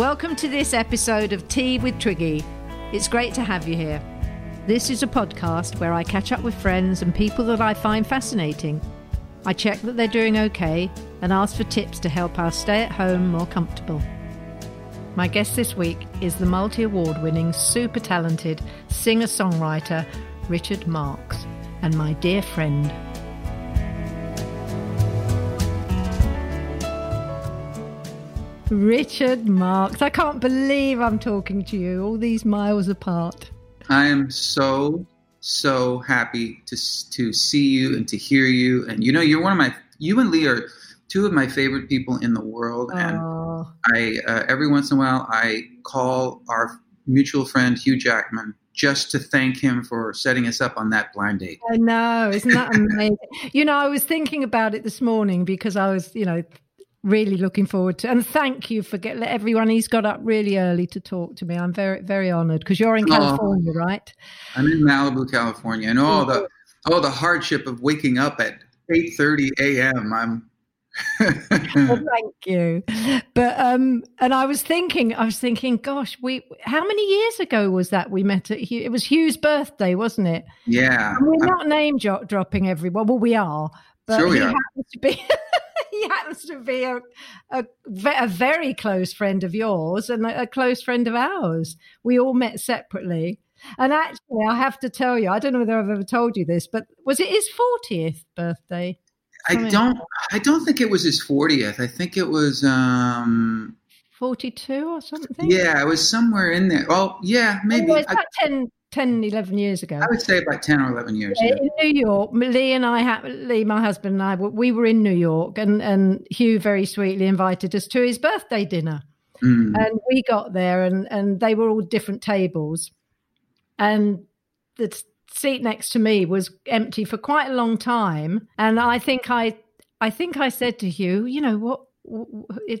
Welcome to this episode of Tea with Twiggy. It's great to have you here. This is a podcast where I catch up with friends and people that I find fascinating. I check that they're doing okay and ask for tips to help us stay at home more comfortable. My guest this week is the multi award winning, super talented singer songwriter Richard Marx and my dear friend. Richard Marx. I can't believe I'm talking to you all these miles apart. I am so so happy to to see you and to hear you. And you know, you're one of my you and Lee are two of my favorite people in the world. And I uh, every once in a while I call our mutual friend Hugh Jackman just to thank him for setting us up on that blind date. I know, isn't that amazing? you know, I was thinking about it this morning because I was, you know, really looking forward to and thank you for get, everyone he's got up really early to talk to me. I'm very very honored because you're in california oh, right? I'm in malibu california and all the all the hardship of waking up at 8.30 a.m i'm well, thank you. But um and i was thinking i was thinking gosh we how many years ago was that we met at Hugh, it was hugh's birthday wasn't it? Yeah. And we're not name dropping everyone well we are but sure we he are. happens to be he happens to be a, a, a, very close friend of yours and a, a close friend of ours. We all met separately. And actually, I have to tell you, I don't know whether I've ever told you this, but was it his 40th birthday? I don't I don't think it was his 40th. I think it was um 42 or something. Yeah, it was somewhere in there. Oh, yeah, maybe. it's about 10 10, 11 years ago. I would say about 10 or 11 years. Yeah, in New York, Lee and I, Lee, my husband and I, we were in New York and, and Hugh very sweetly invited us to his birthday dinner. Mm. And we got there and, and they were all different tables. And the seat next to me was empty for quite a long time. And I think I, I think I said to Hugh, you know, what,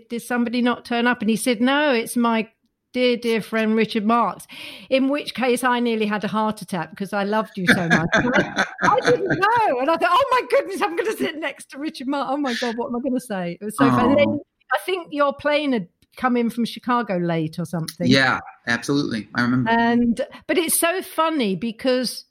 did somebody not turn up? And he said, no, it's my dear, dear friend Richard Marx. In which case, I nearly had a heart attack because I loved you so much. I, didn't know, and I thought, oh my goodness, I'm going to sit next to Richard Marx. Oh my god, what am I going to say? It was so oh. fun. Then I think your plane had come in from Chicago late or something. Yeah, absolutely, I remember. And but it's so funny because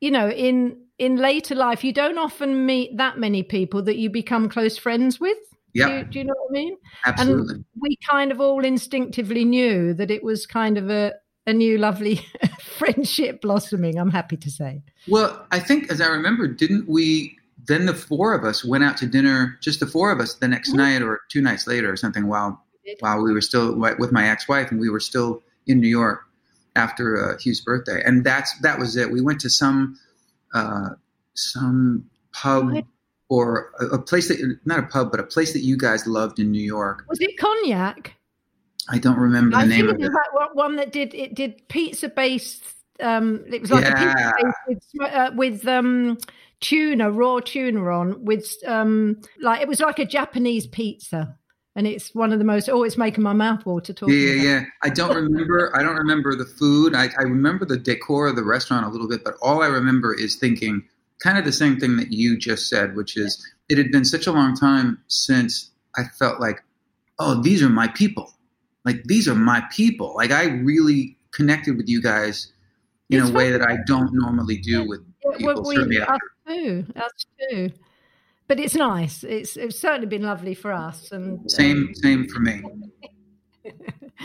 you know in in later life you don't often meet that many people that you become close friends with. Yeah. Do, do, you know what I mean? Absolutely. And we kind of all instinctively knew that it was kind of a, a new lovely friendship blossoming, I'm happy to say. Well, I think as I remember, didn't we then the four of us went out to dinner, just the four of us the next mm-hmm. night or two nights later or something while while we were still with my ex-wife and we were still in New York after uh, Hugh's birthday. And that's that was it. We went to some uh, some pub or a, a, place that not a pub, but a place that you guys loved in New York. Was it Cognac? I don't remember the I name of it. That one that did it did pizza based. Um, it was like yeah. a pizza with, uh, with um, tuna, raw tuna on with um, like it was like a Japanese pizza and it's one of the most oh it's making my mouth water talking yeah yeah, yeah i don't remember i don't remember the food I, I remember the decor of the restaurant a little bit but all i remember is thinking kind of the same thing that you just said, which is it had been such a long time since I felt like, oh, these are my people. Like these are my people. Like I really connected with you guys in it's a way that I don't normally do with people. Well, we, us too, us too. But it's nice. It's it's certainly been lovely for us. And same um, same for me.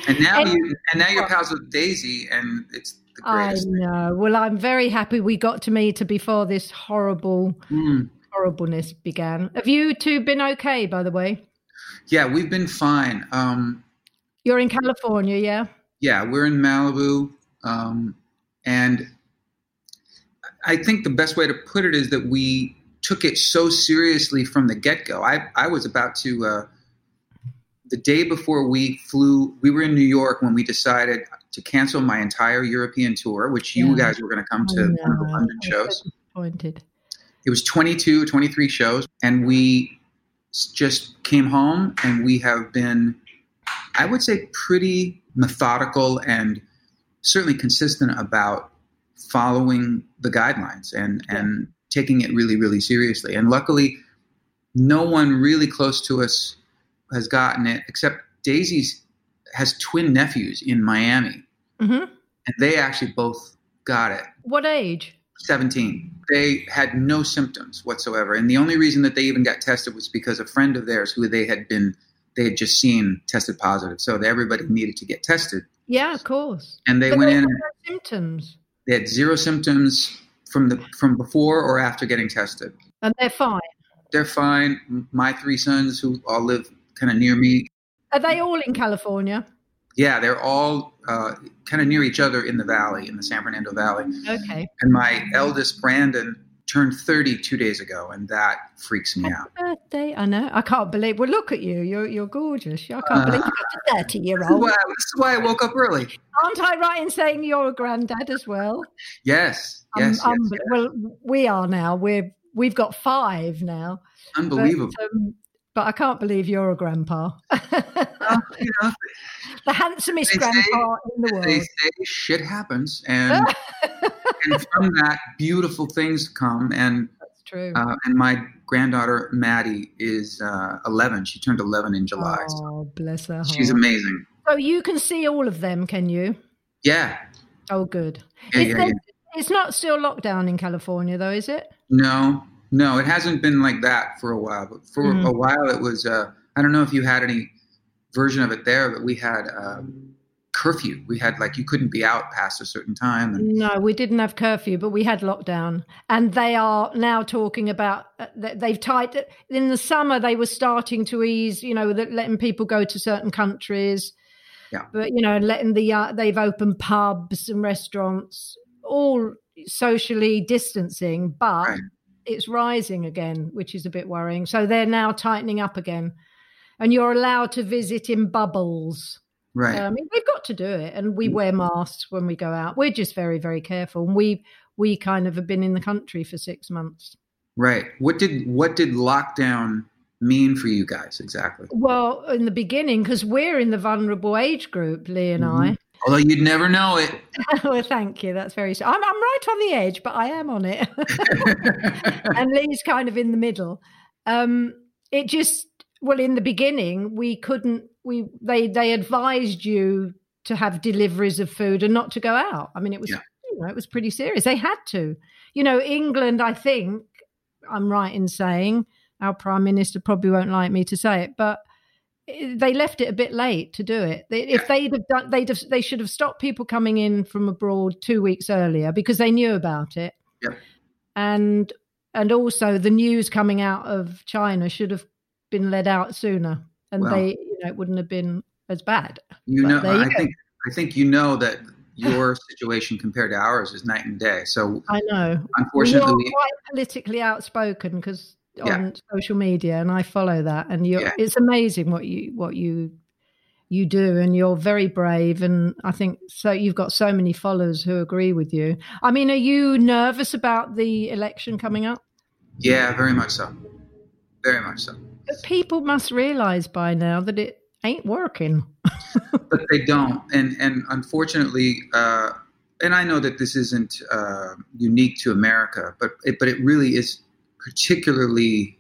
and now and, you and now you're pals with Daisy, and it's I know. Well, I'm very happy we got to meet her before this horrible mm. horribleness began. Have you two been okay, by the way? Yeah, we've been fine. Um, You're in California, yeah? Yeah, we're in Malibu, um, and I think the best way to put it is that we took it so seriously from the get go. I I was about to. Uh, the day before we flew, we were in New York when we decided to cancel my entire European tour, which you guys were going to come oh, to one of the London shows. disappointed. It was 22, 23 shows, and we just came home and we have been, I would say, pretty methodical and certainly consistent about following the guidelines and, yeah. and taking it really, really seriously. And luckily, no one really close to us has gotten it, except Daisy's has twin nephews in Miami, mm-hmm. and they actually both got it. What age? 17. They had no symptoms whatsoever. And the only reason that they even got tested was because a friend of theirs who they had been, they had just seen tested positive. So everybody needed to get tested. Yeah, of course. And they but went they in. Symptoms. They had zero symptoms from the from before or after getting tested. And they're fine. They're fine. My three sons, who all live kind of near me. Are they all in California? Yeah, they're all uh, kind of near each other in the valley, in the San Fernando Valley. Okay. And my eldest, Brandon, turned 30 two days ago, and that freaks me Happy out. birthday. I know. I can't believe. Well, look at you. You're, you're gorgeous. I can't uh, believe you're a 30 year old. This, this is why I woke up early. Aren't I right in saying you're a granddad as well? Yes. Yes, um, yes, yes. Well, we are now. We're, we've got five now. Unbelievable. But, um, but I can't believe you're a grandpa. well, you know, the handsomest grandpa say, in the world. They say shit happens, and and from that, beautiful things come. And that's true. Uh, and my granddaughter Maddie is uh, 11. She turned 11 in July. Oh, so bless her. She's amazing. So you can see all of them, can you? Yeah. Oh, good. Yeah, yeah, yeah. It's not still lockdown in California, though, is it? No, no, it hasn't been like that for a while. But for mm. a while, it was. Uh, I don't know if you had any version of it there, but we had um, curfew. We had like you couldn't be out past a certain time. And- no, we didn't have curfew, but we had lockdown. And they are now talking about uh, they've tied in the summer. They were starting to ease, you know, letting people go to certain countries. Yeah. But you know, letting the uh, they've opened pubs and restaurants, all socially distancing, but. Right it's rising again, which is a bit worrying. So they're now tightening up again, and you're allowed to visit in bubbles. Right. Um, we've got to do it, and we wear masks when we go out. We're just very, very careful, and we we kind of have been in the country for six months. Right. What did what did lockdown mean for you guys exactly? Well, in the beginning, because we're in the vulnerable age group, Lee and mm-hmm. I. Although you'd never know it. well, thank you. That's very. I'm, I'm right on the edge, but I am on it. and Lee's kind of in the middle. Um, it just well, in the beginning, we couldn't. We they they advised you to have deliveries of food and not to go out. I mean, it was yeah. you know it was pretty serious. They had to. You know, England. I think I'm right in saying our prime minister probably won't like me to say it, but they left it a bit late to do it. They, if they'd have done, they'd have, they should have stopped people coming in from abroad two weeks earlier because they knew about it. Yeah. And and also the news coming out of China should have been let out sooner, and well, they you know it wouldn't have been as bad. You but know, you I go. think I think you know that your situation compared to ours is night and day. So I know. Unfortunately, You're quite politically outspoken because on yeah. social media and I follow that and you yeah. it's amazing what you what you you do and you're very brave and I think so you've got so many followers who agree with you. I mean are you nervous about the election coming up? Yeah, very much so. Very much so. But people must realize by now that it ain't working. but they don't and and unfortunately uh and I know that this isn't uh, unique to America, but it, but it really is particularly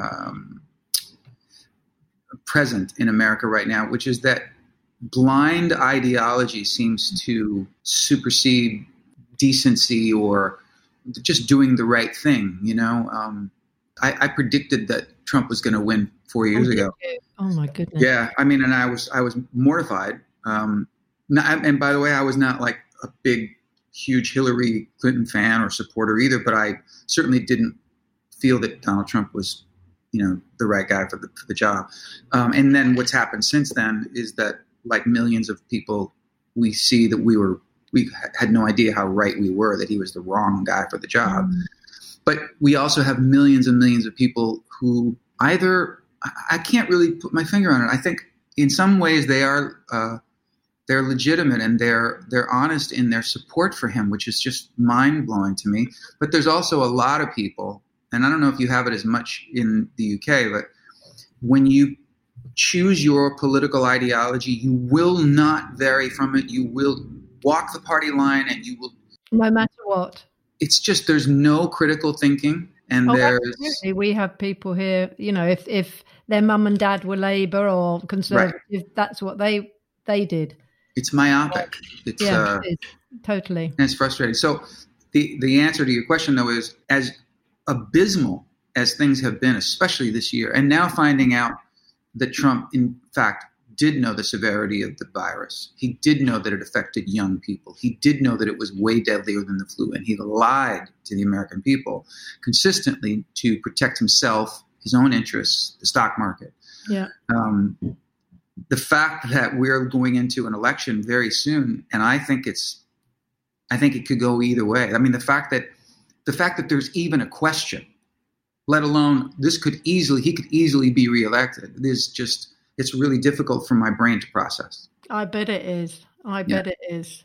um, present in America right now, which is that blind ideology seems to supersede decency or just doing the right thing. You know, um, I, I, predicted that Trump was going to win four years oh, ago. Oh my goodness! Yeah, I mean, and I was I was mortified. Um, not, and by the way, I was not like a big, huge Hillary Clinton fan or supporter either, but I certainly didn't feel that Donald Trump was, you know, the right guy for the for the job. Um, and then what's happened since then is that, like millions of people, we see that we were we had no idea how right we were that he was the wrong guy for the job. Mm. But we also have millions and millions of people who either I can't really put my finger on it. I think in some ways they are. Uh, they're legitimate and they're they're honest in their support for him, which is just mind blowing to me. But there's also a lot of people and I don't know if you have it as much in the UK, but when you choose your political ideology, you will not vary from it. You will walk the party line and you will. No matter what. It's just there's no critical thinking. And oh, there's. Absolutely. We have people here, you know, if, if their mum and dad were Labour or Conservative, right. that's what they they did. It's myopic. It's yeah, uh, it is. totally. and it's frustrating. So the the answer to your question though is as abysmal as things have been, especially this year, and now finding out that Trump, in fact, did know the severity of the virus. He did know that it affected young people. He did know that it was way deadlier than the flu, and he lied to the American people consistently to protect himself, his own interests, the stock market. Yeah. Um, the fact that we're going into an election very soon, and I think it's, I think it could go either way. I mean, the fact that, the fact that there's even a question, let alone this could easily, he could easily be reelected. Is just, it's really difficult for my brain to process. I bet it is. I bet it is.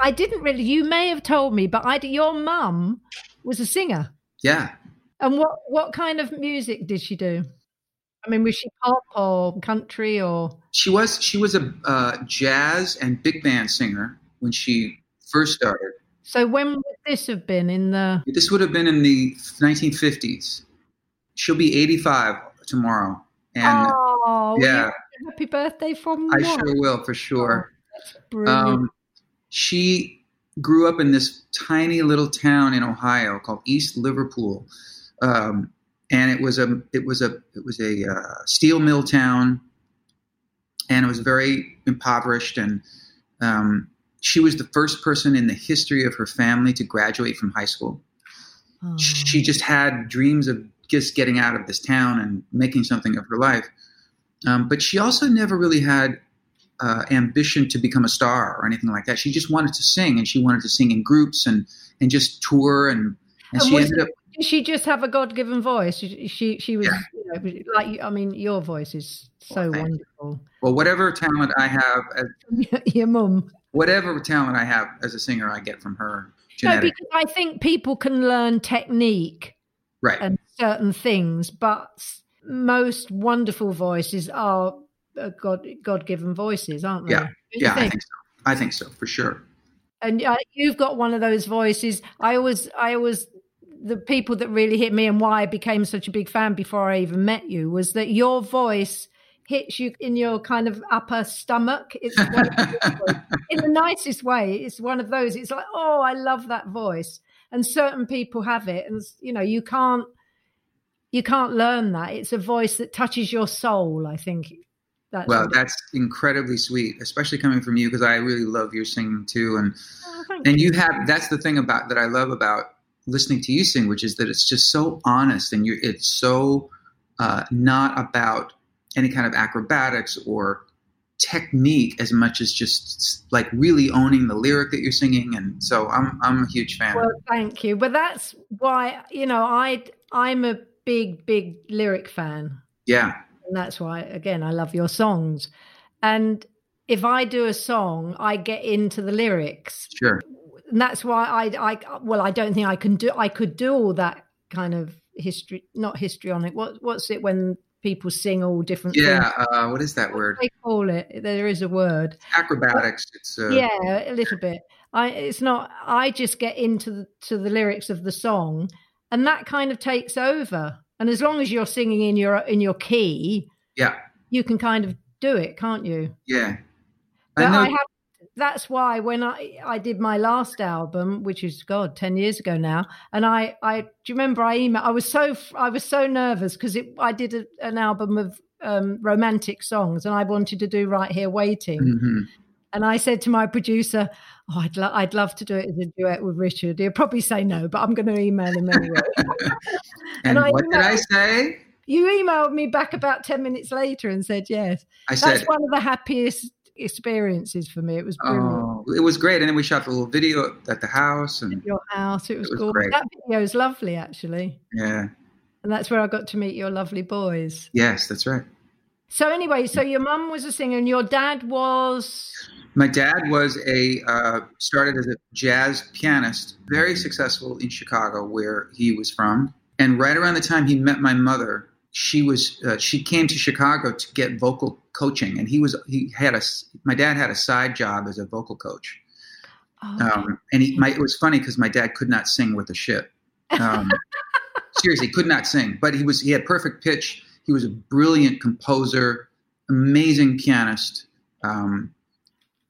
I didn't really. You may have told me, but I your mum was a singer. Yeah. And what what kind of music did she do? I mean, was she pop or country or? She was she was a uh, jazz and big band singer when she first started. So when would this have been in the? This would have been in the 1950s. She'll be 85 tomorrow, and oh, yeah. happy birthday from I sure will for sure. That's brilliant. Um, she grew up in this tiny little town in Ohio called East Liverpool, um, and it was a it was a it was a uh, steel mill town, and it was very impoverished. And um, she was the first person in the history of her family to graduate from high school. Oh. She just had dreams of just getting out of this town and making something of her life. Um, but she also never really had uh, ambition to become a star or anything like that. She just wanted to sing, and she wanted to sing in groups and and just tour. And and, And she ended up. Did she just have a God-given voice? She she, she was Yeah. you know, like I mean, your voice is so Well, wonderful. Well, whatever talent I have, as, Your mum. whatever talent I have as a singer, I get from her. No, because I think people can learn technique right? and certain things, but most wonderful voices are God God given voices, aren't they? Yeah. Yeah, I think? think so. I think so for sure. and uh, you've got one of those voices. I always, I always, the people that really hit me and why I became such a big fan before I even met you was that your voice hits you in your kind of upper stomach. It's one of in the nicest way. It's one of those. It's like, oh, I love that voice. And certain people have it, and you know, you can't, you can't learn that. It's a voice that touches your soul. I think. That's Well, what- that's incredibly sweet, especially coming from you because I really love your singing too. And Oh, and you have that's the thing about that I love about listening to you sing, which is that it's just so honest and you it's so uh, not about any kind of acrobatics or technique as much as just like really owning the lyric that you're singing. And so I'm I'm a huge fan. Well, thank you. But that's why you know I I'm a big big lyric fan, yeah, and that's why again I love your songs. And if I do a song, I get into the lyrics, sure. and that's why I I well I don't think I can do I could do all that kind of history not histrionic. What what's it when people sing all different Yeah, uh, what is that What word? they call it? There is a word. Acrobatics. It's uh, yeah a little bit i it's not i just get into the, to the lyrics of the song and that kind of takes over and as long as you're singing in your in your key yeah, you can kind of do it can't you yeah. but I I, have that's why when i i did my last album which is god 10 years ago now and i i do you remember i emailed i was so i was so nervous because it i did a, an album of um romantic songs and i wanted to do right here waiting Mhm. and I said to my producer, "Oh, I'd lo- I'd love to do it as a duet with Richard." He'll probably say no, but I'm going to email him anyway. And, And I what did I say? you emailed me back about ten minutes later and said yes. I That's said, one of the happiest experiences for me. It was brilliant. oh, it was great. And then we shot the little video at the house, and Your house, it was, was gorgeous. great. That video is lovely, actually. yeah, And that's where I got to meet your lovely boys. Yes, that's right. So anyway, so your mum was a singer and your dad was. My dad was a uh, started as a jazz pianist, very successful in Chicago, where he was from. And right around the time he met my mother, she was uh, she came to Chicago to get vocal coaching, and he was he had a my dad had a side job as a vocal coach. Oh, um, and he, my, it was funny because my dad could not sing with a shit. Um, seriously, could not sing, but he was he had perfect pitch. He was a brilliant composer, amazing pianist. Um,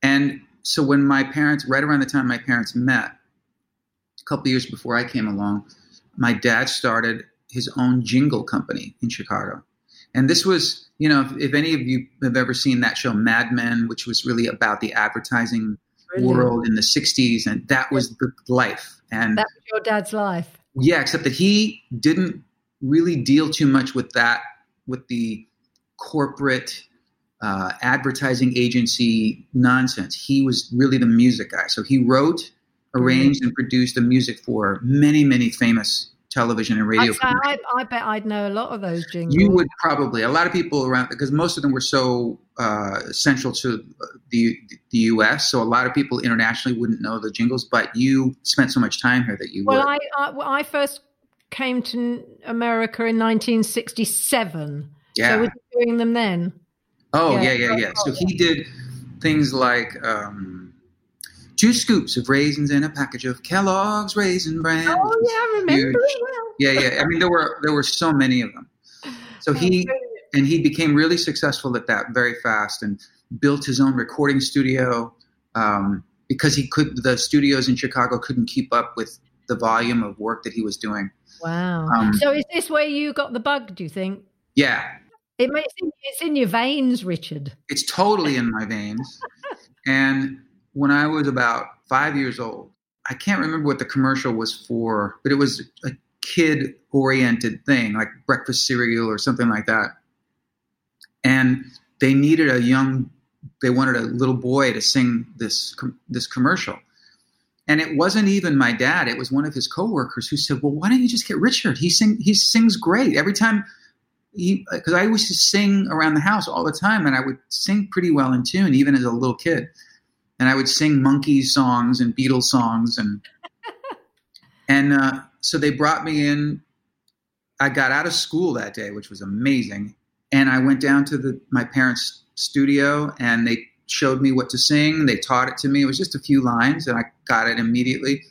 and so when my parents, right around the time my parents met, a couple years before I came along, my dad started his own jingle company in Chicago. And this was, you know, if, if, any of you have ever seen that show Mad Men, which was really about the advertising really? world in the 60s, and that was the life. And that was your dad's life. Yeah, except that he didn't really deal too much with that, with the corporate uh, advertising agency nonsense. He was really the music guy. So he wrote, arranged, and produced the music for many, many famous television and radio. I, I, bet I'd know a lot of those jingles. You would probably. A lot of people around because most of them were so uh, central to the the U.S. So a lot of people internationally wouldn't know the jingles. But you spent so much time here that you. Well, I, I, well, I first came to America in 1967. Yeah. So was doing them then? Oh yeah, yeah, yeah. yeah. So he did things like. Um, two scoops of raisins and a package of Kellogg's Raisin Bran. Oh yeah, I remember. Well. Yeah, yeah. I mean, there were there were so many of them. So he and he became really successful at that very fast and built his own recording studio um, because he could. The studios in Chicago couldn't keep up with the volume of work that he was doing. Wow. Um, so is this where you got the bug? Do you think? Yeah. It may, it's in your veins, Richard. It's totally in my veins, and when I was about five years old. I can't remember what the commercial was for, but it was a kid oriented thing, like breakfast cereal or something like that. And they needed a young, they wanted a little boy to sing this this commercial. And it wasn't even my dad; it was one of his coworkers who said, "Well, why don't you just get Richard? He sing he sings great every time." He Because I used to sing around the house all the time, and I would sing pretty well in tune, even as a little kid and I would sing Monkees songs and Beatles songs, and and uh, so they brought me in. I got out of school that day, which was amazing, and I went down to the my parents' studio, and they showed me what to sing. They taught it to me. It was just a few lines, and I got it immediately,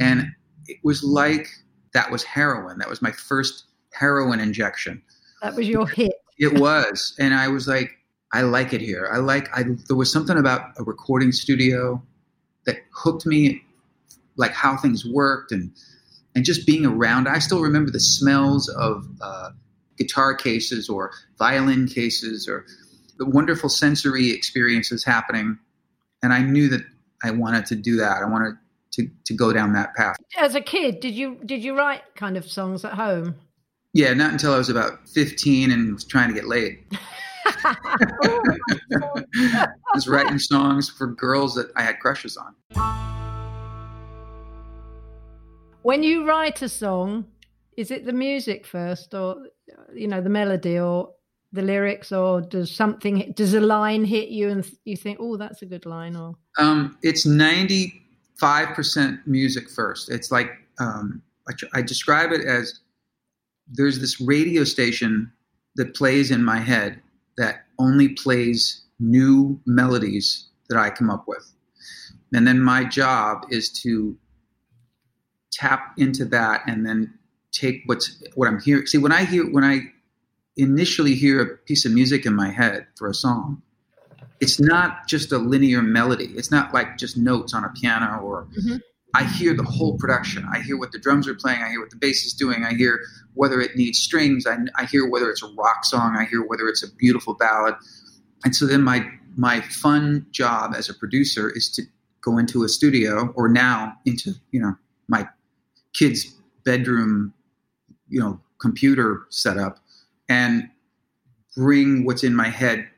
and it was like that was heroin. That was my first heroin injection. That was your hit. It was, and I was like, I like it here. I like I there was something about a recording studio that hooked me like how things worked and and just being around. I still remember the smells of uh, guitar cases or violin cases or the wonderful sensory experiences happening. And I knew that I wanted to do that. I wanted to, to go down that path. As a kid, did you did you write kind of songs at home? Yeah, not until I was about 15 and was trying to get laid. I was writing songs for girls that I had crushes on. When you write a song, is it the music first, or you know the melody, or the lyrics, or does something does a line hit you and you think, oh, that's a good line, or um, it's ninety five percent music first. It's like um, I, I describe it as there's this radio station that plays in my head that only plays new melodies that I come up with. And then my job is to tap into that and then take what's what I'm hearing. See, when I hear when I initially hear a piece of music in my head for a song, it's not just a linear melody. It's not like just notes on a piano or mm-hmm. I hear the whole production. I hear what the drums are playing. I hear what the bass is doing. I hear whether it needs strings. I, I hear whether it's a rock song. I hear whether it's a beautiful ballad. And so then my my fun job as a producer is to go into a studio or now into you know my kid's bedroom, you know, computer setup and bring what's in my head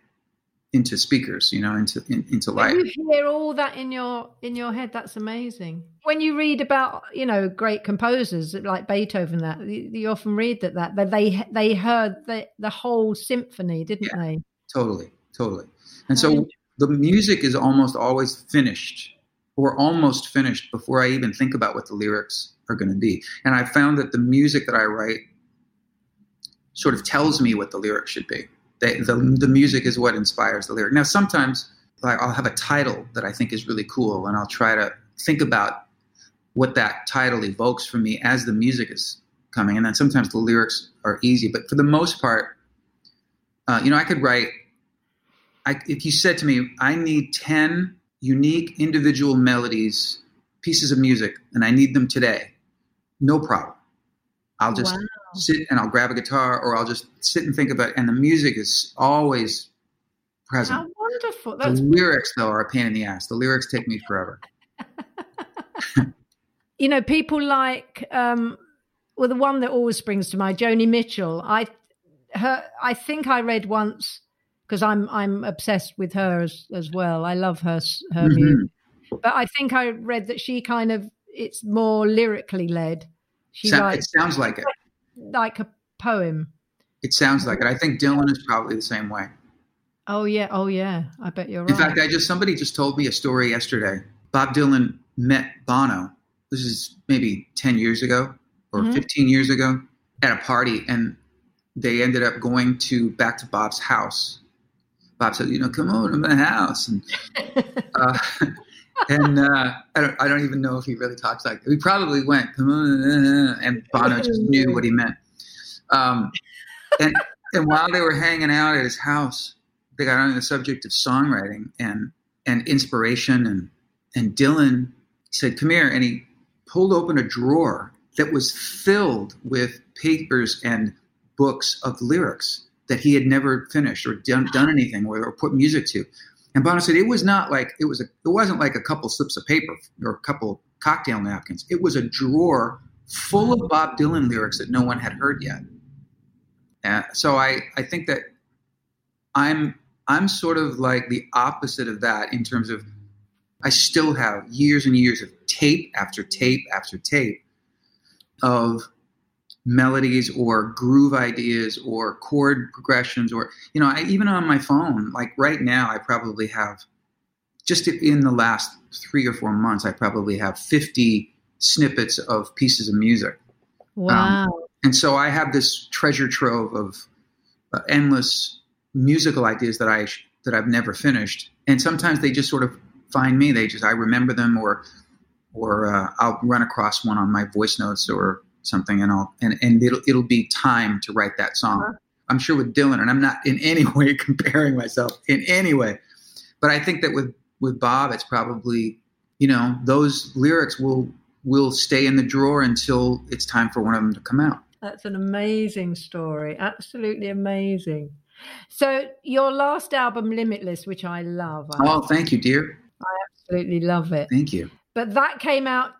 into speakers, you know, into in, into life. You hear all that in your in your head. That's amazing. When you read about you know great composers like Beethoven, that you, you often read that that they they heard the the whole symphony, didn't yeah, they? Totally, totally. And so the music is almost always finished or almost finished before I even think about what the lyrics are going to be. And I found that the music that I write sort of tells me what the lyric should be. The, the music is what inspires the lyric. Now, sometimes I'll have a title that I think is really cool, and I'll try to think about what that title evokes for me as the music is coming. And then sometimes the lyrics are easy, but for the most part, uh, you know, I could write. I, if you said to me, I need ten unique individual melodies, pieces of music, and I need them today, no problem. I'll just wow. Sit and I'll grab a guitar or I'll just sit and think about it. And the music is always present. How wonderful. That's the lyrics, though, are a pain in the ass. The lyrics take me forever. you know, people like, um, well, the one that always springs to mind, Joni Mitchell. I, her, I think I read once because I'm I'm obsessed with her as as well. I love her her mm-hmm. music, but I think I read that she kind of it's more lyrically led. She so, writes, it sounds like it, like a poem. It sounds like it. I think Dylan is probably the same way. Oh yeah, oh yeah. I bet you're right. In fact, I just somebody just told me a story yesterday. Bob Dylan met Bono. This is maybe ten years ago or mm-hmm. fifteen years ago at a party, and they ended up going to back to Bob's house Bob said, you know, come over to my house. And, uh, and uh, I, don't, I don't even know if he really talks like that. He probably went, and Bono just knew what he meant. Um, and, and while they were hanging out at his house, they got on the subject of songwriting and, and inspiration. And, and Dylan said, come here. And he pulled open a drawer that was filled with papers and books of lyrics that he had never finished or done, done anything or, or put music to. And Bono said it was not like it was a it wasn't like a couple slips of paper or a couple cocktail napkins. It was a drawer full of Bob Dylan lyrics that no one had heard yet. Uh, so I I think that I'm I'm sort of like the opposite of that in terms of I still have years and years of tape after tape after tape of melodies or groove ideas or chord progressions or you know I, even on my phone like right now i probably have just in the last three or four months i probably have 50 snippets of pieces of music. Um, wow. um, and so i have this treasure trove of uh, endless musical ideas that i that i've never finished. And sometimes they just sort of find me. They just i remember them or or uh, i'll run across one on my voice notes or something and I'll and, and it'll it'll be time to write that song. Uh-huh. I'm sure with Dylan, and I'm not in any way comparing myself in any way, but I think that with with Bob, it's probably you know those lyrics will will stay in the drawer until it's time for one of them to come out. That's an amazing story, absolutely amazing. So your last album, Limitless, which I love. I oh, thank you, dear. I absolutely love it. Thank you. But that came out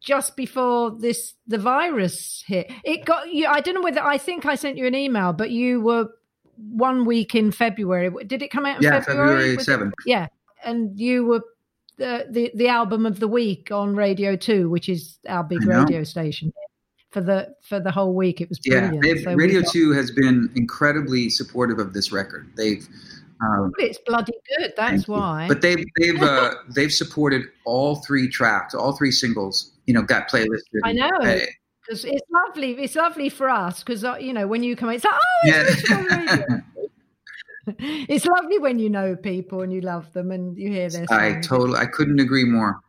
just before this the virus hit. It got you. I don't know whether I think I sent you an email, but you were one week in February. Did it come out? yeah, February seventh. Yeah, and you were the, the the album of the week on Radio Two, which is our big radio station. For the for the whole week, it was brilliant. Yeah, so Radio got, Two has been incredibly supportive of this record. They've um, it's bloody good. That's why. But they've they've uh, they've supported all three tracks, all three singles. You know, got playlisted. I know. Because it's lovely. It's lovely for us because uh, you know when you come, it's like oh, it's yeah. it's lovely when you know people and you love them and you hear their. I totally. I couldn't agree more.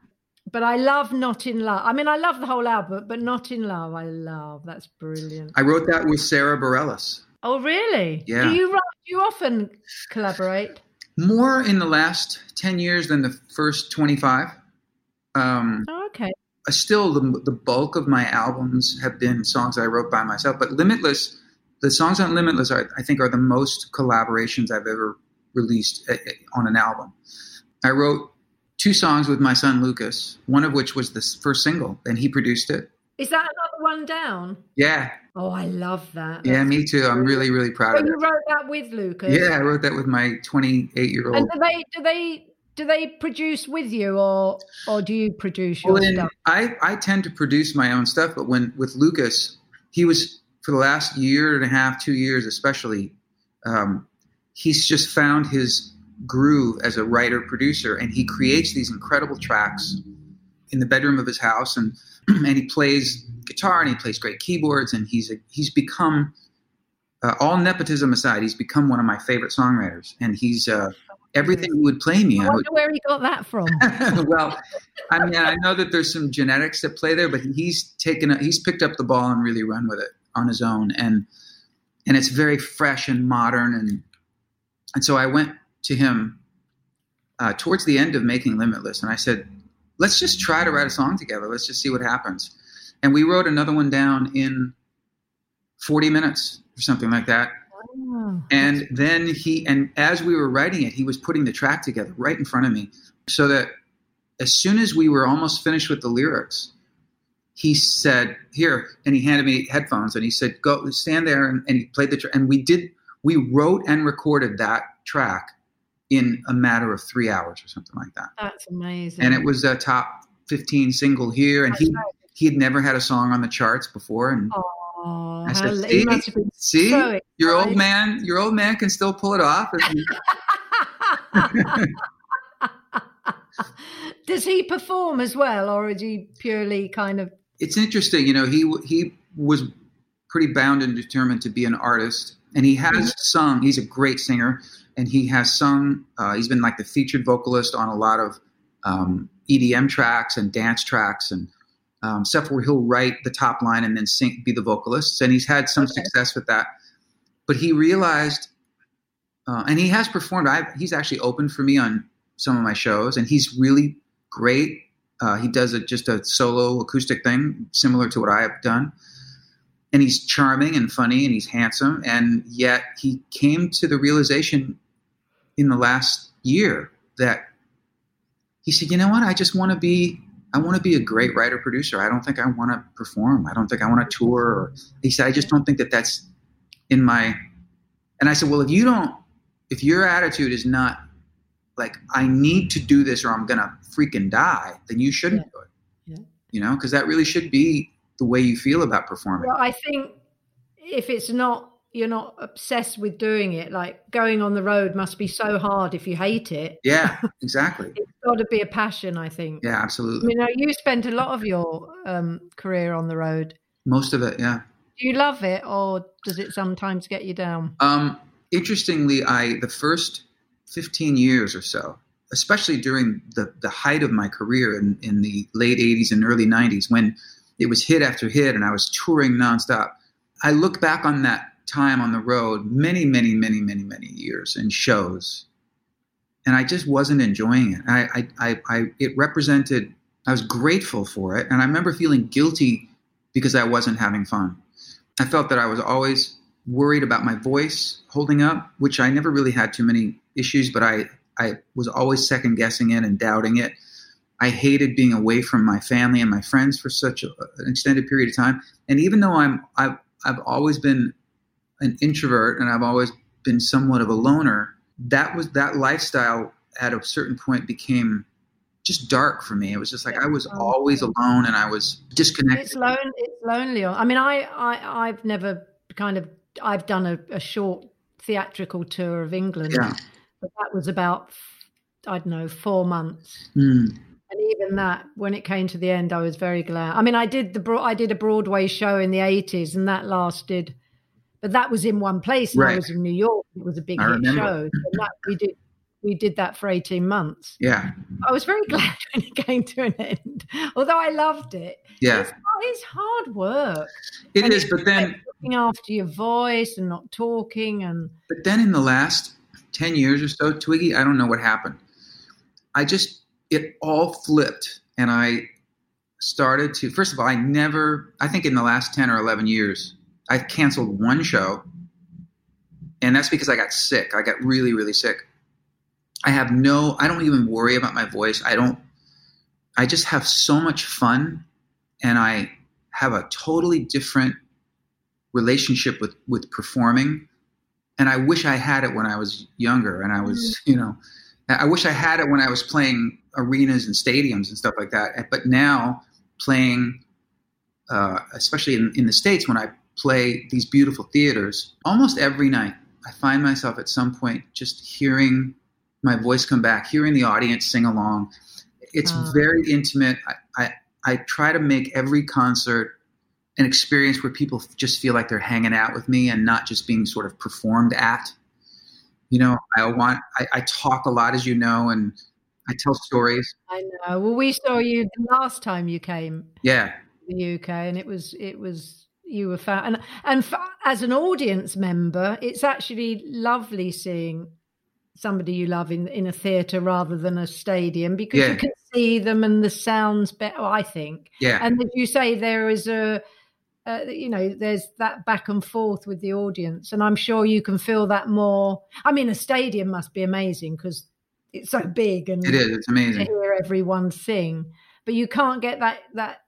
But I love Not in Love. I mean, I love the whole album, but Not in Love, I love. That's brilliant. I wrote that with Sara Bareilles. Oh, really? Yeah. Do you write you often collaborate? More in the last 10 years than the first 25. Um, oh, okay. Still, the, the bulk of my albums have been songs I wrote by myself, but Limitless, the songs on Limitless, are, I think, are the most collaborations I've ever released eh, eh, on an album. I wrote two songs with my son Lucas, one of which was the first single, and he produced it. Is that another one down? Yeah. Oh, I love that. Yeah, me too. I'm really, really proud Oh, of you it. You wrote that with Lucas. Yeah, I wrote that with my 28 year old. And do they do they do they produce with you or or do you produce your Well, stuff? I, I tend to produce my own stuff, but when with Lucas, he was for the last year and a half, two years especially, um, he's just found his groove as a writer producer, and he creates these incredible tracks in the bedroom of his house, and and he plays guitar and he plays great keyboards, and he's a, he's become uh, all nepotism aside, he's become one of my favorite songwriters, and he's uh, everything he would play me. I I would wonder where he got that from. well, I mean, I know that there's some genetics that play there, but he's taken, a, he's picked up the ball and really run with it on his own, and and it's very fresh and modern, and and so I went to him uh, towards the end of making Limitless, and I said, let's just try to write a song together. Let's just see what happens, and we wrote another one down in 40 minutes or something like that. Oh. And then he, and as we were writing it, he was putting the track together right in front of me. So that as soon as we were almost finished with the lyrics, he said, Here, and he handed me headphones and he said, Go stand there. And, and he played the track. And we did, we wrote and recorded that track in a matter of three hours or something like that. That's amazing. And it was a top 15 single here. And he, he had never had a song on the charts before. And Oh, I said, "See? must have been see, so your old man, your old man can still pull it off. Does he perform as well, or is he purely kind of? it's interesting, you know, he he was pretty bound and determined to be an artist, and he has mm-hmm. sung. He's a great singer, and he has sung. Uh, he's been like the featured vocalist on a lot of um, EDM tracks and dance tracks, and um, stuff where he'll write the top line and then sing, be the vocalist, and he's had some Okay. success with that. But he realized, uh, and he has performed. I, he's actually opened for me on some of my shows, and he's really great. Uh, he does a, just a solo acoustic thing, similar to what I have done. And he's charming and funny, and he's handsome. And yet, he came to the realization in the last year that he said, "You know what? I just want to be. I want to be a great writer producer. I don't think I want to perform. I don't think I want to tour." Or he said, "I just don't think that that's in my." And I said, "Well, if you don't, if your attitude is not like I need to do this or I'm gonna freaking die, then you shouldn't do it. Yeah. You know, because that really should be the way you feel about performing. Well, I think if it's not, you're not obsessed with doing it. Like going on the road must be so hard if you hate it. Yeah, exactly. It's got to be a passion, I think. Yeah, absolutely. You know, you spent a lot of your um, career on the road. Most of it, yeah. Do you love it, or does it sometimes get you down? Um, interestingly, I the first 15 years or so, especially during the, the height of my career in, in the late 80s and early 90s, when it was hit after hit and I was touring nonstop, I look back on that time on the road, many, many, many, many, many years in shows, and I just wasn't enjoying it. I, I, I, I it represented. I was grateful for it, and I remember feeling guilty because I wasn't having fun. I felt that I was always worried about my voice holding up, which I never really had too many issues, but I, I was always second guessing it and doubting it. I hated being away from my family and my friends for such a, an extended period of time. And even though I'm, I've, I've always been an introvert and I've always been somewhat of a loner, that was that lifestyle at a certain point became just dark for me. It was just like I was always alone and I was disconnected. It's lone. It's lonely. I mean, I, I, I've never kind of. I've done a, a short theatrical tour of England, Yeah. but that was about I don't know four months. Mm. And even that, when it came to the end, I was very glad. I mean, I did the I did a Broadway show in the eighties, and that lasted, but that was in one place. And I was in New York. It was a big hit show. That, we did we did that for eighteen months. Yeah. I was very glad when it came to an end, although I loved it. Yeah. It's, it's hard work. It And is, but then like looking after your voice and not talking and But then in the last 10 years or so, Twiggy, I don't know what happened. I just, it all flipped. And I started to, first of all, I never, I think in the last 10 or 11 years, I canceled one show. And that's because I got sick. I got really, really sick. I have no, I don't even worry about my voice. I don't, I just have so much fun. And I, have a totally different relationship with with performing and i wish i had it when i was younger and i was mm. you know i wish i had it when i was playing arenas and stadiums and stuff like that but now playing uh, especially in, in the states when i play these beautiful theaters almost every night i find myself at some point just hearing my voice come back hearing the audience sing along it's uh. very intimate I, I i try to make every concert an experience where people just feel like they're hanging out with me and not just being sort of performed at. You know, I want I, I talk a lot, as you know, and I tell stories. I know. Well, we saw you the last time you came. Yeah. The UK, and it was it was you were found, and and for, as an audience member, it's actually lovely seeing somebody you love in in a theater rather than a stadium because yeah. you can see them and the sounds better. I think. Yeah. And as you say, there is a uh, you know, there's that back and forth with the audience, and I'm sure you can feel that more. I mean, a stadium must be amazing because it's so big and it is. It's amazing to hear everyone sing, but you can't get that that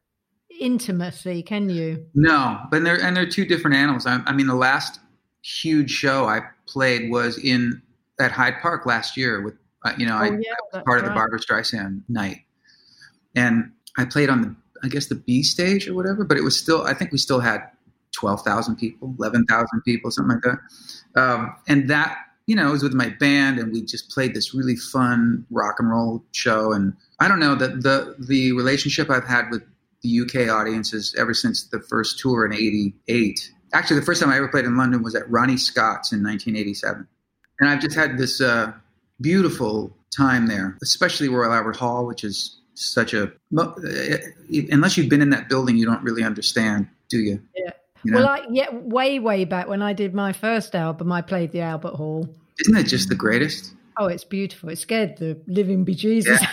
intimacy, can you? No, but they're and they're two different animals. I, I mean, the last huge show I played was in at Hyde Park last year with uh, you know oh, I, yeah, I was part of the Barbra Streisand night, and I played on the I guess the B stage or whatever, but it was still, I think we still had 12,000 people, 11,000 people, something like that. Um, and that, you know, was with my band and we just played this really fun rock and roll show. And I don't know that the, the relationship I've had with the UK audiences ever since the first tour in 88. Actually, the first time I ever played in London was at Ronnie Scott's in 1987. And I've just had this uh, beautiful time there, especially Royal Albert Hall, which is such a unless you've been in that building, you don't really understand, do you? Yeah. You know? Well, I, yeah, way way back when I did my first album, I played the Albert Hall. Isn't it just the greatest? Oh, it's beautiful. It scared the living bejesus. Yeah.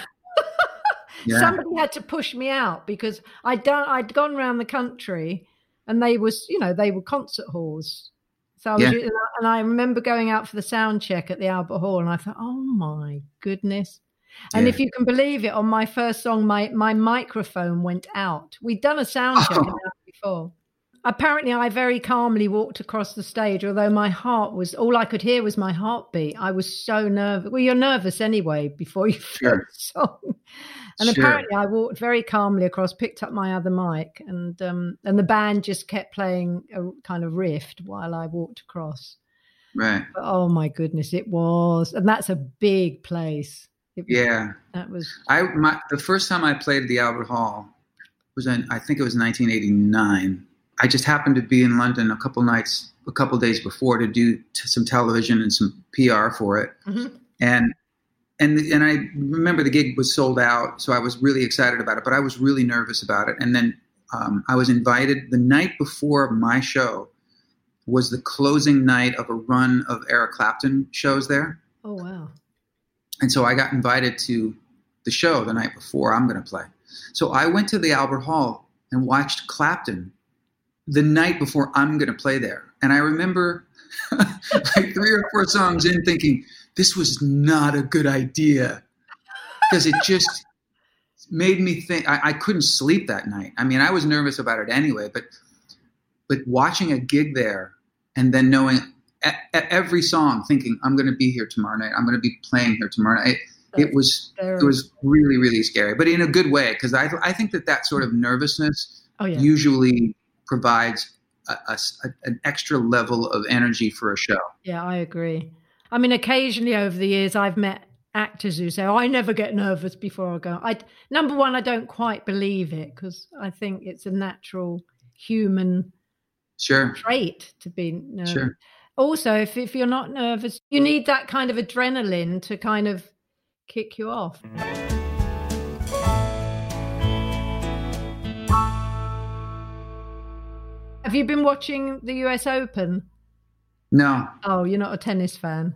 Yeah. Somebody had to push me out because I'd done I'd gone around the country, and they was you know they were concert halls. So I was, yeah. and I remember going out for the sound check at the Albert Hall, and I thought, oh my goodness, and yeah. if you can believe it, on my first song, my, my microphone went out. We'd done a sound check oh. before. Apparently, I very calmly walked across the stage, although my heart was all I could hear was my heartbeat. I was so nervous. Well, you're nervous anyway before you sure. the song. And sure. apparently, I walked very calmly across, picked up my other mic, and um, and the band just kept playing a kind of riff while I walked across. Right. But, oh my goodness, it was, and that's a big place. It, yeah, that was. I my the first time I played at the Albert Hall was in I think it was 1989. I just happened to be in London a couple nights, a couple days before to do t- some television and some PR for it, mm-hmm. and and and I remember the gig was sold out, so I was really excited about it, but I was really nervous about it. And then um, I was invited the night before my show was the closing night of a run of Eric Clapton shows there. Oh wow! And so I got invited to the show the night before I'm going to play. So I went to the Albert Hall and watched Clapton the night before I'm going to play there. And I remember like three or four songs in thinking, this was not a good idea because it just made me think I, I, couldn't sleep that night. I mean, I was nervous about it anyway, but but watching a gig there and then knowing at, at every song thinking I'm going to be here tomorrow night. I'm going to be playing here tomorrow night. It, it was it was really really scary, but in a good way because I I think that that sort of nervousness oh, yeah. usually provides a, a, an extra level of energy for a show. Yeah, I agree. I mean, occasionally over the years, I've met actors who say, "Oh, I never get nervous before I go." I number one, I don't quite believe it because I think it's a natural human sure trait to be nervous. Sure also if, if you're not nervous you need that kind of adrenaline to kind of kick you off have you been watching the us open no oh you're not a tennis fan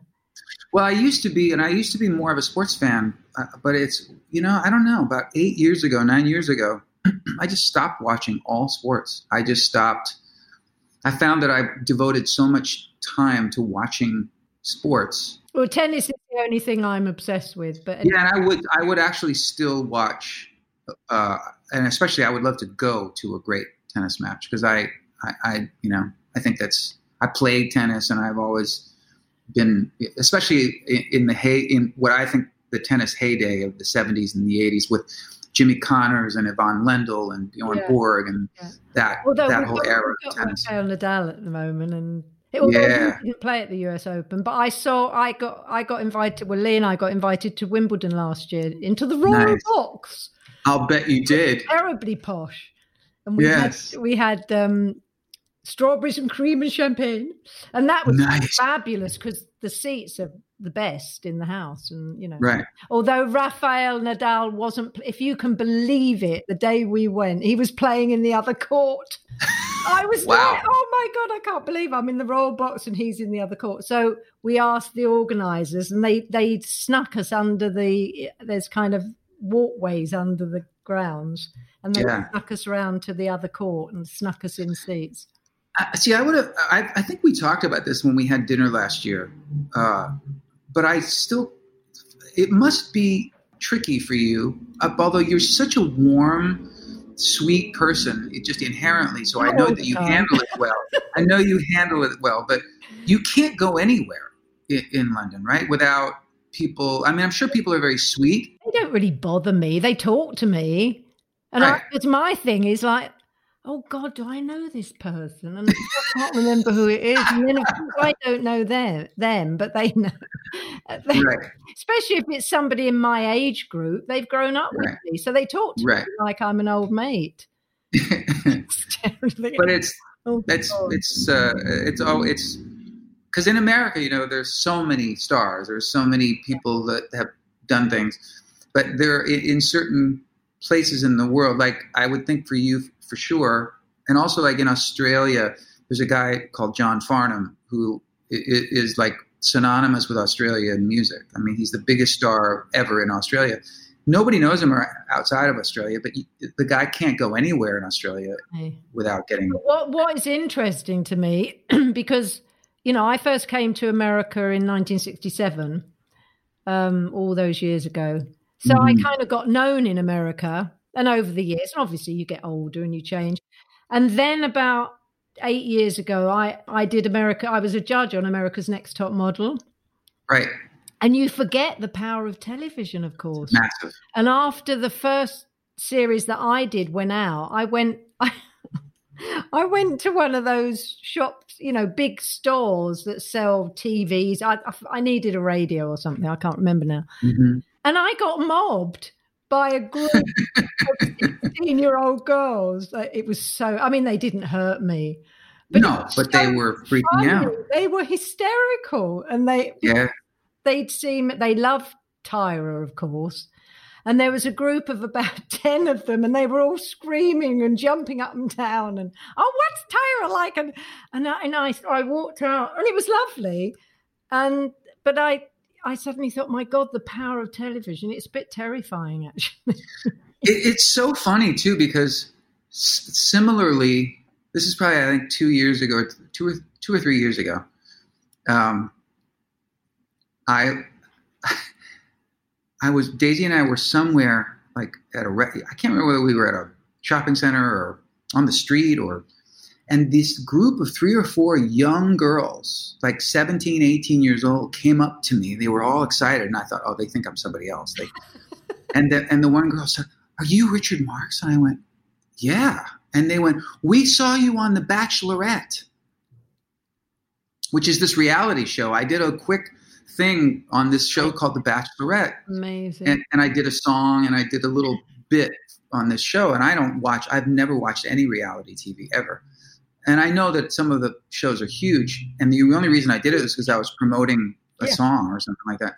well i used to be and i used to be more of a sports fan uh, but it's you know i don't know about eight years ago nine years ago i just stopped watching all sports i just stopped i found that i devoted so much time to watching sports. Well, tennis is the only thing I'm obsessed with. But yeah, and I would I would actually still watch uh, and especially I would love to go to a great tennis match because I, I, I, you know, I think that's I played tennis and I've always been, especially in, in the hay in what I think the tennis heyday of the 70s and the 80s with Jimmy Connors and Ivan Lendl and Bjorn yeah. Borg and yeah. that Although that whole got, era of tennis. Rafael Nadal at the moment and it, yeah. didn't play at the US Open, but I saw I got I got invited. Well, Lee and I got invited to Wimbledon last year into the Royal nice. Box. I'll bet you did. Terribly posh. And we yes. had we had um, strawberries and cream and champagne, and that was nice. fabulous because the seats are the best in the house, and you know. Right. Although Rafael Nadal wasn't, if you can believe it, the day we went, he was playing in the other court. I was wow. like, oh my god, I can't believe I'm in the royal box and he's in the other court. So we asked the organisers, and they they snuck us under the. There's kind of walkways under the grounds, and they yeah. snuck us around to the other court and snuck us in seats. Uh, see, I would have. I, I, think we talked about this when we had dinner last year, uh, but I still. It must be tricky for you, uh, although you're such a warm, sweet person, it just inherently. So I know that you handle it well. I know you handle it well, but you can't go anywhere in, in London, right? Without people. I mean, I'm sure people are very sweet. They don't really bother me. They talk to me, and right. I, it's my thing is like oh God, do I know this person? And I can't remember who it is. And then of course I don't know them, them but they know. They, right. Especially if it's somebody in my age group, they've grown up right. with me, so they talk to right. me like I'm an old mate. but it's oh, it's God. it's uh, it's oh it's because in America, you know, there's so many stars, there's so many people that have done things, but there in certain places in the world, like I would think for you for sure. And also, like in Australia, there's a guy called John Farnham who is like synonymous with Australia in music. I mean, he's the biggest star ever in Australia. Nobody knows him outside of Australia, but the guy can't go anywhere in Australia without getting. What What is interesting to me, because you know, I first came to America in 1967, um, all those years ago. So mm-hmm. I kind of got known in America and over the years, and obviously you get older and you change. And then about eight years ago, I, I did America, I was a judge on America's Next Top Model. Right. And you forget the power of television, of course. Massive. And after the first series that I did went out, I went, I, I went to one of those shops, you know, big stores that sell TVs. I, I needed a radio or something. I can't remember now. Mm-hmm. And I got mobbed by a group of 16 year old girls. Uh, it was so, I mean, they didn't hurt me. But no, but so they were freaking funny. out. They were hysterical and they, yeah, they'd seen, they loved Tyra, of course. And there was a group of about 10 of them, and they were all screaming and jumping up and down. And, oh, what's Tyra like? And, and, I, and I, I walked out, and it was lovely. And, but I, I suddenly thought, my God, the power of television. It's a bit terrifying, actually. it, it's so funny, too, because similarly, this is probably, I think, two years ago, two or, two or three years ago. Um, I, I was, Daisy and I were somewhere like at a, I can't remember whether we were at a shopping center or on the street or and this group of three or four young girls, like 17, 18 years old, came up to me. They were all excited. And I thought, oh, they think I'm somebody else. They, and, the, and the one girl said, Are you Richard Marx? And I went, Yeah. And they went, We saw you on The Bachelorette, which is this reality show. I did a quick thing on this show called The Bachelorette. Amazing. And, and I did a song and I did a little bit on this show. And I don't watch, I've never watched any reality TV ever and I know that some of the shows are huge, and the only reason I did it was because I was promoting a yeah. song or something like that,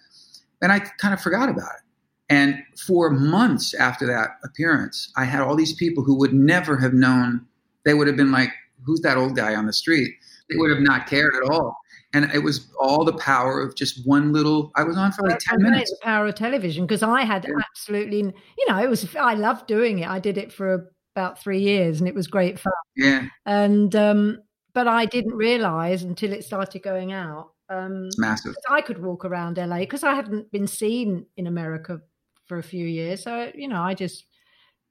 and I kind of forgot about it. And for months after that appearance, I had all these people who would never have known. They would have been like, "Who's that old guy on the street?" They would have not cared at all. And it was all the power of just one little. I was on for like ten minutes. The power of television because I had yeah. absolutely, you know, it was. I loved doing it. I did it for about three years, and it was great fun. Yeah. And um, but I didn't realize until it started going out. Um, it's massive. I could walk around LA because I hadn't been seen in America for a few years. So you know, I just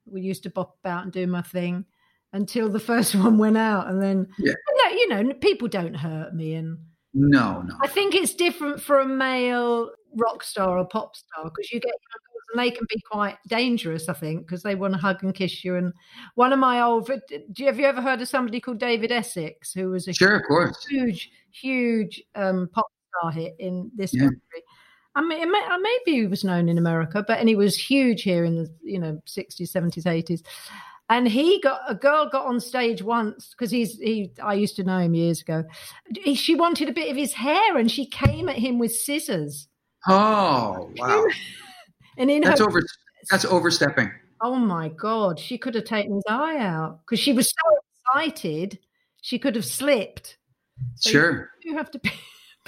we used to bop about and do my thing until the first one went out, and then Yeah. no, you know, people don't hurt me, and No, no. I think it's different for a male rock star or pop star because you get and they can be quite dangerous. I think because they want to hug and kiss you. And one of my old, do you have you ever heard of somebody called David Essex who was a Sure, of course. huge, huge um, pop star hit in this Yeah. country. I mean, it may, maybe he was known in America, but and he was huge here in the you know sixties, seventies, eighties. And he got a girl got on stage once because he's he. I used to know him years ago. He- She wanted a bit of his hair, and she came at him with scissors. Oh, wow. And in That's her, over. That's overstepping. oh my god, she could have taken his eye out because she was so excited. She could have slipped. So Sure. You have to be,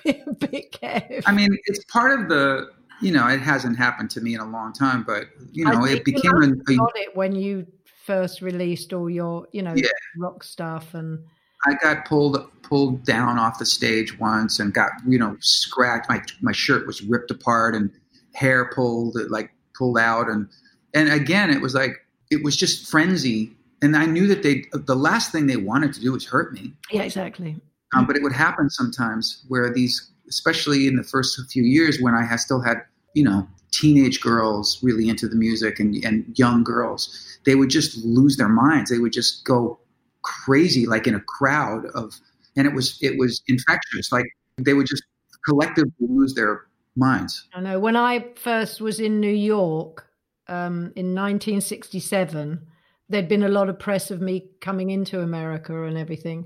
be a bit careful. I mean, it's part of the. You know, it hasn't happened to me in a long time, but you know, it you became must a, have a got it when you first released all your, you know, Yeah. rock stuff and I got pulled pulled down off the stage once and got you know scratched. My my shirt was ripped apart and hair pulled like pulled out and and again it was like it was just frenzy. And I knew that they the last thing they wanted to do was hurt me. yeah, exactly. Um, but it would happen sometimes where these, especially in the first few years when I still had you know teenage girls really into the music and and young girls, they would just lose their minds. They would just go crazy like in a crowd of and it was it was infectious like they would just collectively lose their minds I know when I first was in New York um, in 1967, there'd been a lot of press of me coming into America and everything,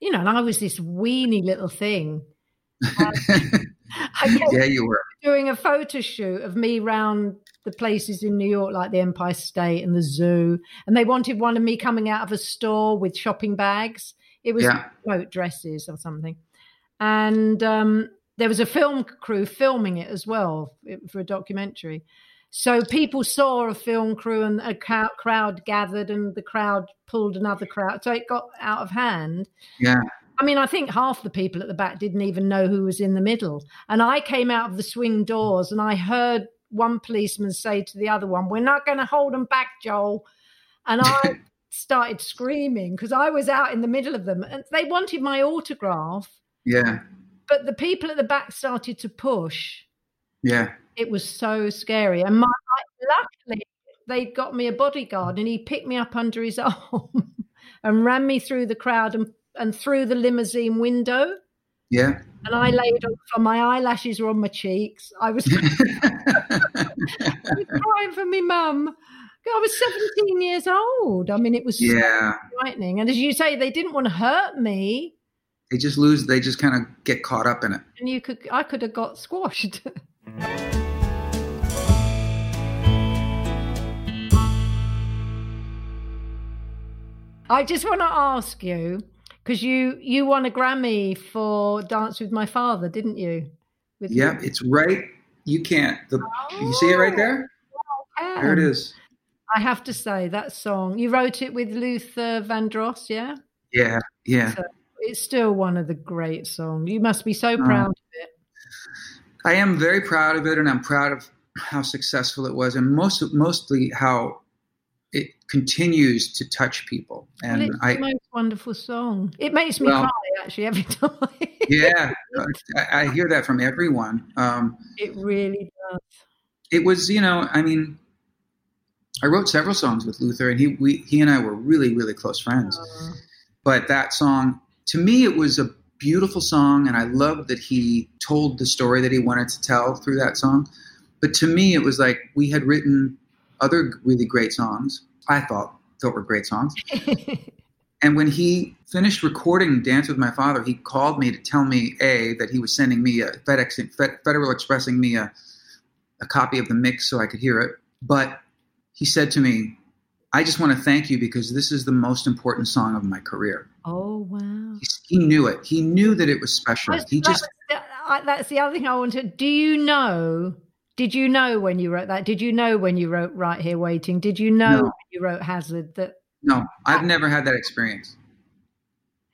you know, and I was this weeny little thing. Yeah you were doing a photo shoot of me round the places in New York, like the Empire State and the zoo, and they wanted one of me coming out of a store with shopping bags. It was Yeah. dresses or something, and um, there was a film crew filming it as well for a documentary. So people saw a film crew and a crowd, crowd gathered, and the crowd pulled another crowd. So it got out of hand. yeah I mean, I think half the people at the back didn't even know who was in the middle. And I came out of the swing doors and I heard one policeman say to the other one, We're not going to hold them back, Joel. And I started screaming because I was out in the middle of them and they wanted my autograph. yeah But the people at the back started to push. yeah It was so scary. And my, luckily, they got me a bodyguard and he picked me up under his arm and ran me through the crowd and, and through the limousine window. yeah And I laid on my eyelashes were on my cheeks. I was, I was crying for me mum. I was 17 years old. I mean, it was so yeah frightening. And as you say, they didn't want to hurt me. They just lose they just kind of get caught up in it And you could, I could have got squashed. I just want to ask you because you you won a Grammy for Dance with My Father, didn't you? With yeah it's right you can't the you see it right there oh, there it is I have to say that song you wrote it with Luther Vandross, yeah. yeah yeah So it's still one of the great songs. You must be so Oh. proud of it. I am very proud of it, and I'm proud of how successful it was, and most mostly how it continues to touch people. Well, And it's I, the most wonderful song. It makes me Well- cry actually every time. yeah, I, I hear that from everyone. Um, it really does. it was, you know, I mean, I wrote several songs with Luther, and he we he and I were really really close friends. Uh, But that song, to me, it was a beautiful song, and I loved that he told the story that he wanted to tell through that song. But to me, it was like we had written other really great songs. I thought thought were great songs. And when he finished recording Dance with My Father, he called me to tell me a that he was sending me a FedEx Federal Expressing me a a copy of the mix so I could hear it. But he said to me, "I just want to thank you because this is the most important song of my career." oh wow. He, he knew it. He knew that it was special. That's, He that just was the- that's the other thing I wanted. Do you know? Did you know when you wrote that? Did you know when you wrote Right Here Waiting? Did you know No. when you wrote Hazard that no. I've never had that experience.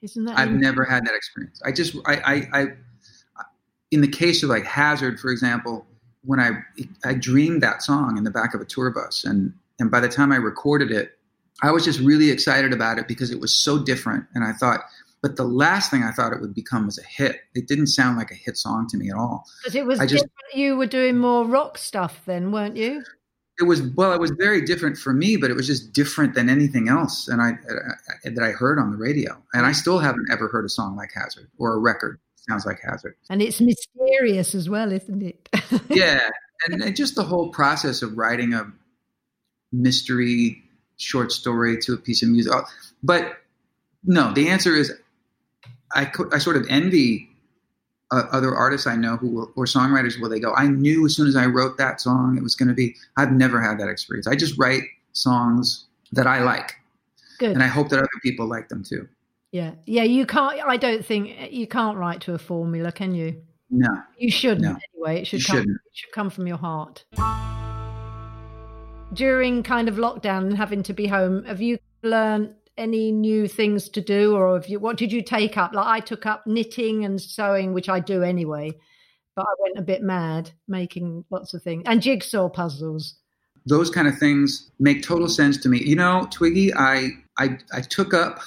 isn't that I've never had that experience. I just I, I I in the case of like Hazard, for example, when I I dreamed that song in the back of a tour bus, and and by the time I recorded it, I was just really excited about it because it was so different. And I thought, but the last thing I thought it would become was a hit. It didn't sound like a hit song to me at all. Because it was I just, you were doing more rock stuff then, weren't you? It was well, it was very different for me, but it was just different than anything else, and I, I that I heard on the radio. And I still haven't ever heard a song like Hazard or a record sounds like Hazard. And it's mysterious as well, isn't it? yeah, and just the whole process of writing a mystery short story to a piece of music. Oh, but no, the answer is I, I sort of envy uh, other artists I know who will, or songwriters where they go, I knew as soon as I wrote that song it was going to be. I've never had that experience. I just write songs that I like, Good. and I hope that other people like them too. Yeah, yeah. You can't. I don't think you can't write to a formula, can you? No, you shouldn't. No. Anyway, it should you come. Shouldn't. It should come from your heart. During kind of lockdown and having to be home, have you learned any new things to do or have you what did you take up? Like i took up knitting and sewing which i do anyway but i went a bit mad making lots of things and jigsaw puzzles. Those kind of things make total sense to me. You know twiggy i i, I took up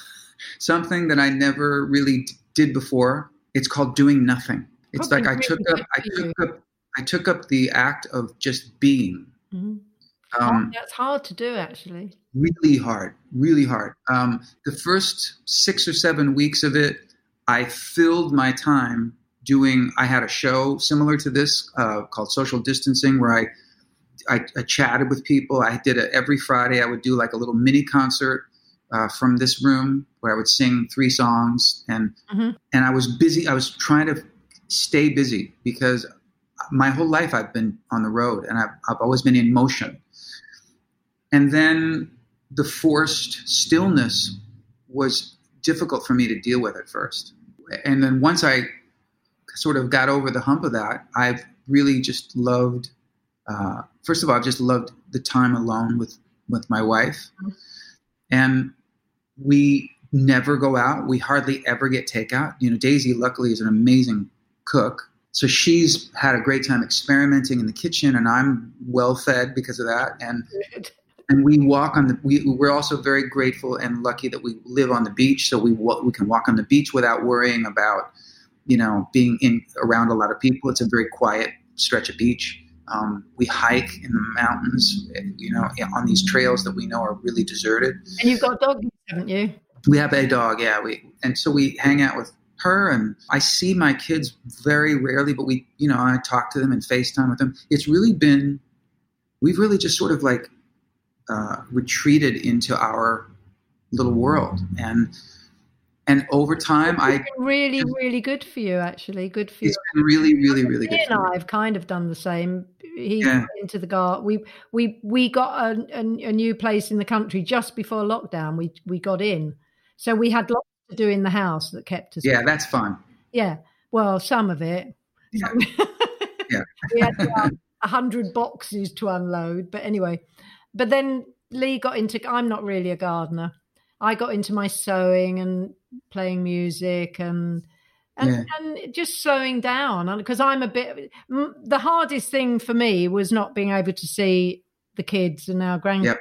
something that i never really did before. It's called doing nothing. It's Probably like i took up i took up i took up the act of just being. Mm-hmm. Um, that's hard to do, actually. Really hard, really hard. Um, the first six or seven weeks of it, I filled my time doing. I had a show similar to this uh, called Social Distancing, where I, I, I chatted with people. I did it every Friday. I would do like a little mini concert uh, from this room where I would sing three songs, and mm-hmm. and I was busy. I was trying to stay busy because my whole life I've been on the road, and I've, I've always been in motion. And then the forced stillness was difficult for me to deal with at first. And then once I sort of got over the hump of that, I've really just loved. Uh, first of all, I've just loved the time alone with with my wife, and we never go out. We hardly ever get takeout. You know, Daisy luckily is an amazing cook, so she's had a great time experimenting in the kitchen, and I'm well fed because of that. And and we walk on the we, we're also very grateful and lucky that we live on the beach so we we can walk on the beach without worrying about you know being in around a lot of people. It's a very quiet stretch of beach. Um, we hike in the mountains you know on these trails that we know are really deserted. And you've got dogs haven't you? We have a dog yeah we and so we hang out with her and I see my kids very rarely, but we, you know, I talk to them and FaceTime with them. It's really been, we've really just sort of like uh, retreated into our little world. And and over time I really really good for you actually. Good for it's you. been really really really good and I've kind of done the same. He yeah. into the garden we we we got a, a, a, new place in the country just before lockdown. We we got in. So we had lots to do in the house that kept us yeah that's fun yeah well some of it yeah, yeah. we had a hundred boxes to unload but anyway but then Lee got into. I'm not really a gardener. I got into my sewing and playing music and and, yeah. and just slowing down because I'm a bit. The hardest thing for me was not being able to see the kids and our grandkids.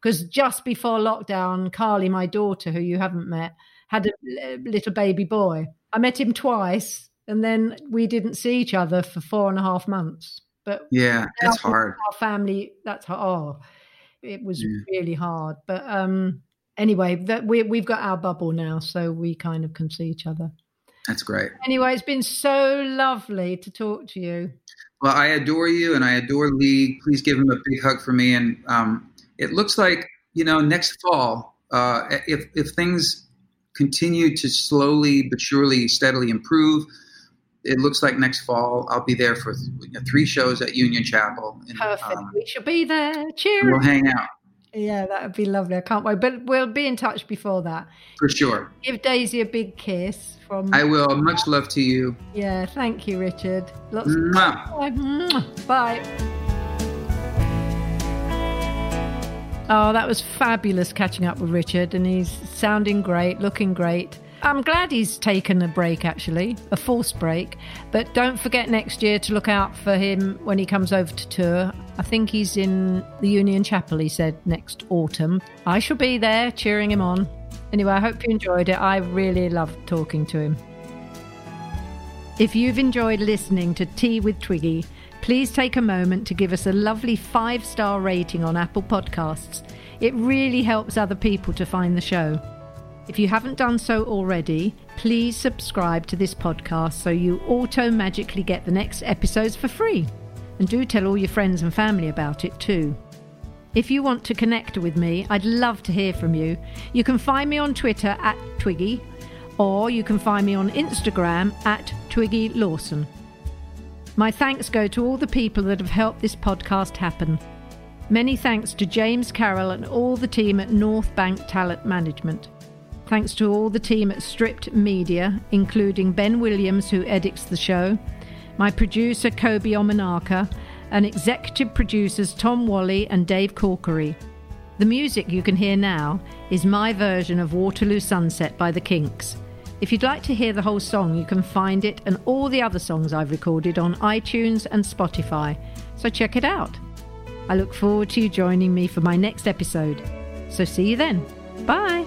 Because yep. just before lockdown, Carly, my daughter, who you haven't met, had a little baby boy. I met him twice, and then we didn't see each other for four and a half months. But yeah, it's hard. Our family, that's hard. Oh, it was yeah. really hard. But um, anyway, that we we've got our bubble now, so we kind of can see each other. That's great. Anyway, it's been so lovely to talk to you. Well, I adore you, and I adore Lee. Please give him a big hug for me. And um, it looks like you know next fall, uh, if if things continue to slowly but surely, steadily improve it looks like next fall I'll be there for three shows at Union Chapel. And, Perfect. Um, we should be there. Cheers. We'll hang out. Yeah, that would be lovely. I can't wait. But we'll be in touch before that. For sure. Give Daisy a big kiss from. I will. Much love to you. Yeah, thank you, Richard. Lots Of- Bye. Oh, that was fabulous catching up with Richard, and he's sounding great, looking great. I'm glad he's taken a break, actually, a forced break. But don't forget next year to look out for him when he comes over to tour. I think he's in the Union Chapel, he said, next autumn. I shall be there cheering him on. Anyway, I hope you enjoyed it. I really loved talking to him. If you've enjoyed listening to Tea with Twiggy, please take a moment to give us a lovely five star rating on Apple Podcasts. It really helps other people to find the show. If you haven't done so already, please subscribe to this podcast so you auto magically get the next episodes for free. And do tell all your friends and family about it too. If you want to connect with me, I'd love to hear from you. You can find me on Twitter at Twiggy, or you can find me on Instagram at Twiggy Lawson. My thanks go to all the people that have helped this podcast happen. Many thanks to James Carroll and all the team at Northbank Talent Management. Thanks to all the team at Stripped Media, including Ben Williams, who edits the show, my producer Kobe Omanaka, and executive producers Tom Wally and Dave Corkery. The music you can hear now is my version of Waterloo Sunset by the Kinks. If you'd like to hear the whole song, you can find it and all the other songs I've recorded on iTunes and Spotify, so check it out. I look forward to you joining me for my next episode. So see you then. Bye.